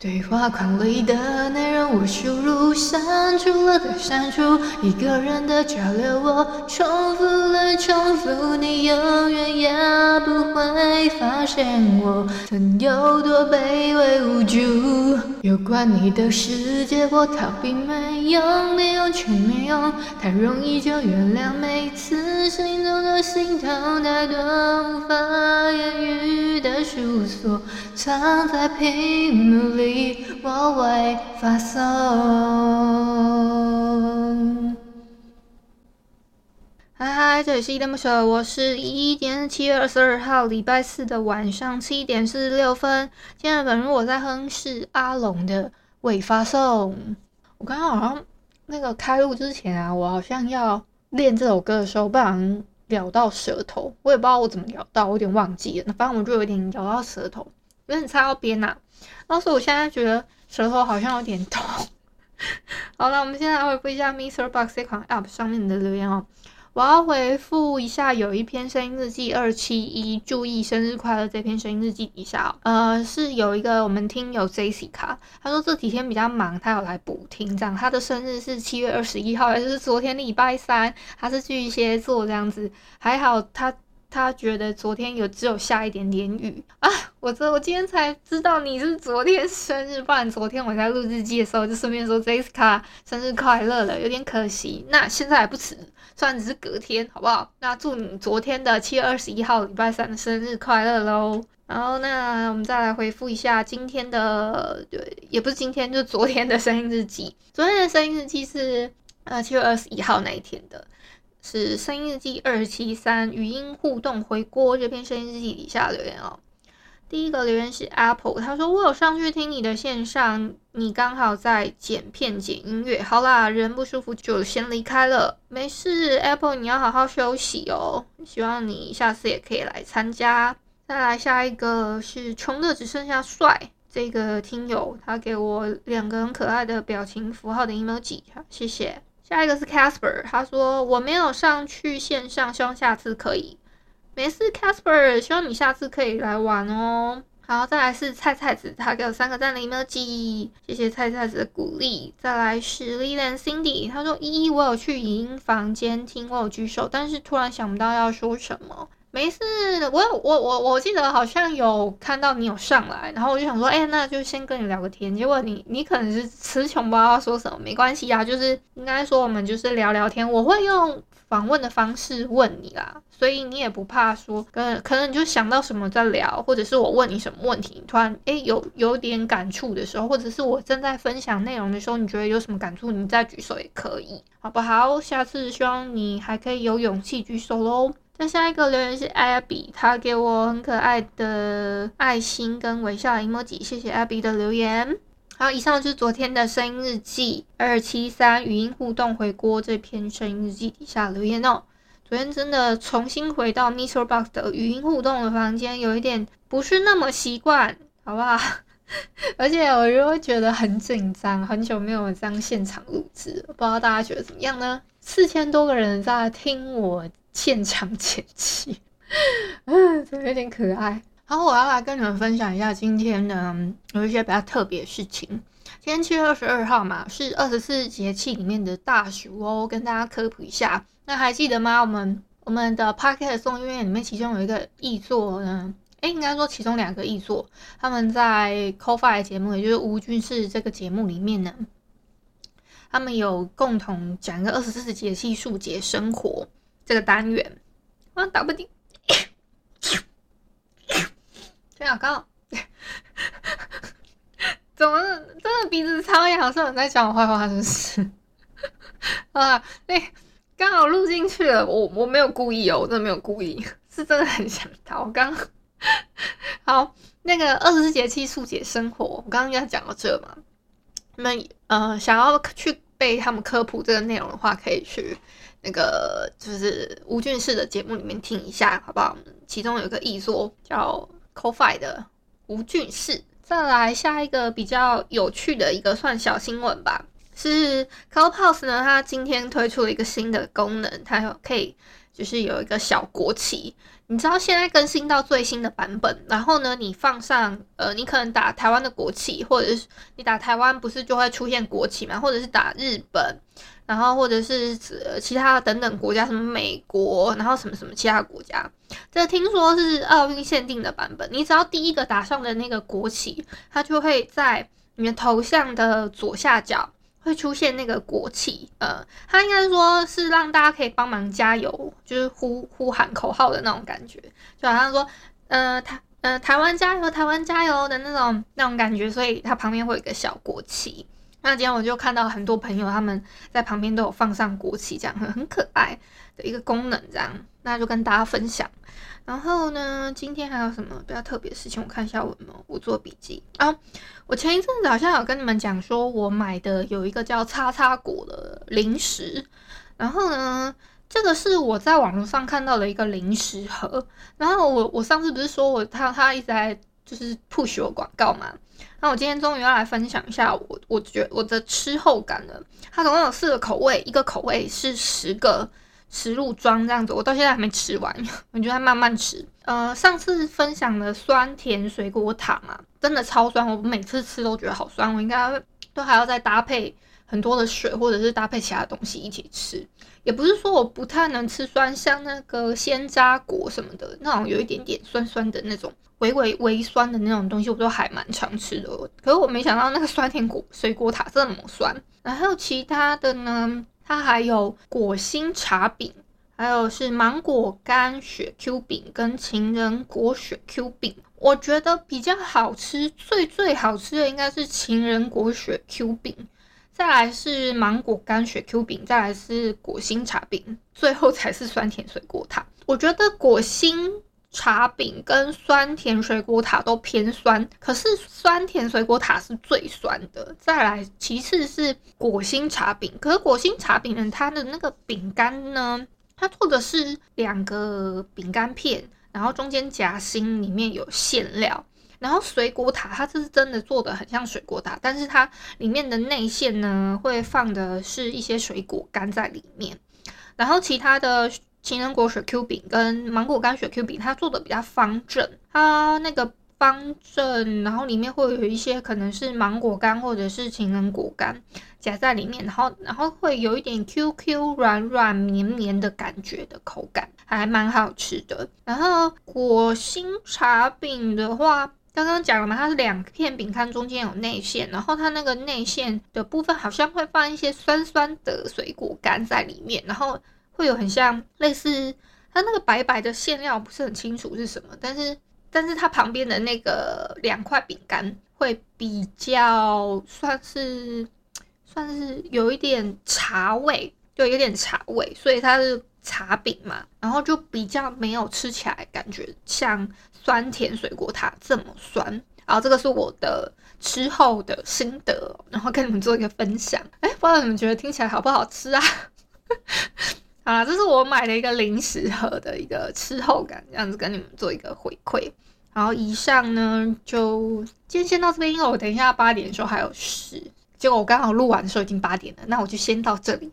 对话框里的内容我输入，删除了再删除，一个人的交流我重复了重复，你永远也不会发现我曾有多卑微无助。有关你的世界我逃避没用，没用全没用，太容易就原谅，每次心中的心痛太多无法言语的诉说，藏在屏幕里。我会发送。嗨嗨，这里是依依恋不舍，我是一点。七月二十二号，礼拜四的晚上七点四十六分。今天本日我在哼是阿龙的《未发送》。我刚刚好像那个开录之前啊，我好像要练这首歌的时候，不小心咬到舌头，我也不知道我怎么咬到，我有点忘记了。那反正我就有点咬到舌头，有点擦到边呐。但是我现在觉得舌头好像有点痛。好了，我们现在来回复一下 Mr. Box 这款 App 上面的留言哦。我要回复一下，有一篇声音日记二七一，注意生日快乐这篇声音日记底下哦，呃，是有一个我们听友 Jessica，他说这几天比较忙，他有来补听，这样他的生日是七月二十一号，也就是昨天礼拜三，他是巨蟹座这样子，还好他。他觉得昨天有只有下一点点雨啊！我这我今天才知道你是昨天生日，不然昨天我在录日记的时候就顺便说 Jessica 生日快乐了，有点可惜。那现在还不迟，虽然只是隔天，好不好？那祝你昨天的七月二十一号礼拜三的生日快乐喽！然后那我们再来回复一下今天的，对，也不是今天，就是昨天的声音日记。昨天的声音日记是呃七月二十一号那一天的。是声音日记二七三语音互动回锅这篇声音日记底下留言哦。第一个留言是 Apple，他说我有上去听你的线上，你刚好在剪片剪音乐。好啦，人不舒服就先离开了，没事。Apple，你要好好休息哦。希望你下次也可以来参加。再来下一个是穷的只剩下帅这个听友，他给我两个很可爱的表情符号的 emoji，好，谢谢。下一个是 Casper，他说我没有上去线上，希望下次可以。没事，Casper，希望你下次可以来玩哦。好，再来是菜菜子，他给我三个赞的 emoji，谢谢菜菜子的鼓励。再来是 Lilian Cindy，他说依依，我有去影音房间听，我有举手，但是突然想不到要说什么。没事，我我我我记得好像有看到你有上来，然后我就想说，哎，那就先跟你聊个天。结果你你可能是词穷，不知道说什么，没关系呀，就是应该说我们就是聊聊天。我会用访问的方式问你啦，所以你也不怕说，跟可能你就想到什么在聊，或者是我问你什么问题，你突然哎有有点感触的时候，或者是我正在分享内容的时候，你觉得有什么感触，你再举手也可以，好不好？下次希望你还可以有勇气举手喽。那下一个留言是 Abby，他给我很可爱的爱心跟微笑 emoji，谢谢 Abby 的留言。好，以上就是昨天的声音日记二七三语音互动回锅这篇声音日记底下留言哦。昨天真的重新回到 Mr Box 的语音互动的房间，有一点不是那么习惯，好不好？而且我就会觉得很紧张，很久没有这样现场录制，不知道大家觉得怎么样呢？四千多个人在听我。现场剪辑，嗯，怎么有点可爱？然后，我要来跟你们分享一下今天呢有一些比较特别的事情。今天七月二十二号嘛，是二十四节气里面的大暑哦，跟大家科普一下。那还记得吗？我们我们的 Podcast 送音乐里面，其中有一个译作呢，诶，应该说其中两个译作，他们在 CoFi 节目，也就是吴军士这个节目里面呢，他们有共同讲一个二十四节气数节生活。这个单元，啊，打不定，这样刚，怎么真的鼻子超痒，好像有人在讲我坏话，是不是？啊，那刚好录进去了，我我没有故意哦，我真的没有故意，是真的很想逃。我刚好那个二十四节气数解生活，我刚刚要讲到这嘛，那呃想要去被他们科普这个内容的话，可以去。那个就是吴俊士的节目里面听一下，好不好？其中有一个译作叫 “cofi” 的吴俊士。再来下一个比较有趣的一个算小新闻吧，是 Clubhouse 呢，它今天推出了一个新的功能，它有可以就是有一个小国旗。你知道现在更新到最新的版本，然后呢，你放上呃，你可能打台湾的国旗，或者是你打台湾不是就会出现国旗嘛，或者是打日本，然后或者是呃其他等等国家，什么美国，然后什么什么其他国家，这听说是奥运限定的版本。你只要第一个打上的那个国旗，它就会在你的头像的左下角。会出现那个国旗，呃，他应该说是让大家可以帮忙加油，就是呼呼喊口号的那种感觉，就好像说，呃，台呃台湾加油，台湾加油的那种那种感觉，所以它旁边会有一个小国旗。那今天我就看到很多朋友他们在旁边都有放上国旗，这样很很可爱的一个功能，这样，那就跟大家分享。然后呢，今天还有什么比较特别的事情？我看一下我有没有我做笔记啊。我前一阵子好像有跟你们讲说，我买的有一个叫叉叉果的零食。然后呢，这个是我在网络上看到的一个零食盒。然后我我上次不是说我他他一直在就是 push 我广告嘛？那我今天终于要来分享一下我我觉我的吃后感了。它总共有四个口味，一个口味是十个。食入装这样子，我到现在还没吃完，我就在慢慢吃。呃，上次分享的酸甜水果塔嘛，真的超酸，我每次吃都觉得好酸，我应该都还要再搭配很多的水，或者是搭配其他东西一起吃。也不是说我不太能吃酸，像那个鲜榨果什么的那种有一点点酸酸的那种微微微酸的那种东西，我都还蛮常吃的。可是我没想到那个酸甜果水果塔这么酸。然后其他的呢？它还有果心茶饼，还有是芒果干雪 Q 饼跟情人果雪 Q 饼。我觉得比较好吃，最最好吃的应该是情人果雪 Q 饼，再来是芒果干雪 Q 饼，再来是果心茶饼，最后才是酸甜水果塔。我觉得果心。茶饼跟酸甜水果塔都偏酸，可是酸甜水果塔是最酸的。再来，其次是果心茶饼，可是果心茶饼呢，它的那个饼干呢，它做的是两个饼干片，然后中间夹心，里面有馅料。然后水果塔，它这是真的做的很像水果塔，但是它里面的内馅呢，会放的是一些水果干在里面，然后其他的。情人果雪 Q 饼跟芒果干雪 Q 饼，它做的比较方正，它那个方正，然后里面会有一些可能是芒果干或者是情人果干夹在里面，然后然后会有一点 Q Q 软软绵绵的感觉的口感，还蛮好吃的。然后果心茶饼的话，刚刚讲了嘛，它是两片饼干中间有内馅，然后它那个内馅的部分好像会放一些酸酸的水果干在里面，然后。会有很像类似它那个白白的馅料，不是很清楚是什么，但是但是它旁边的那个两块饼干会比较算是算是有一点茶味，就有点茶味，所以它是茶饼嘛，然后就比较没有吃起来感觉像酸甜水果塔这么酸，然后这个是我的吃后的心得，然后跟你们做一个分享。哎，不知道你们觉得听起来好不好吃啊？好啦，这是我买的一个零食盒的一个吃后感，这样子跟你们做一个回馈。然后以上呢，就今天先到这边，因为我等一下八点的时候还有事。结果我刚好录完的时候已经八点了，那我就先到这里。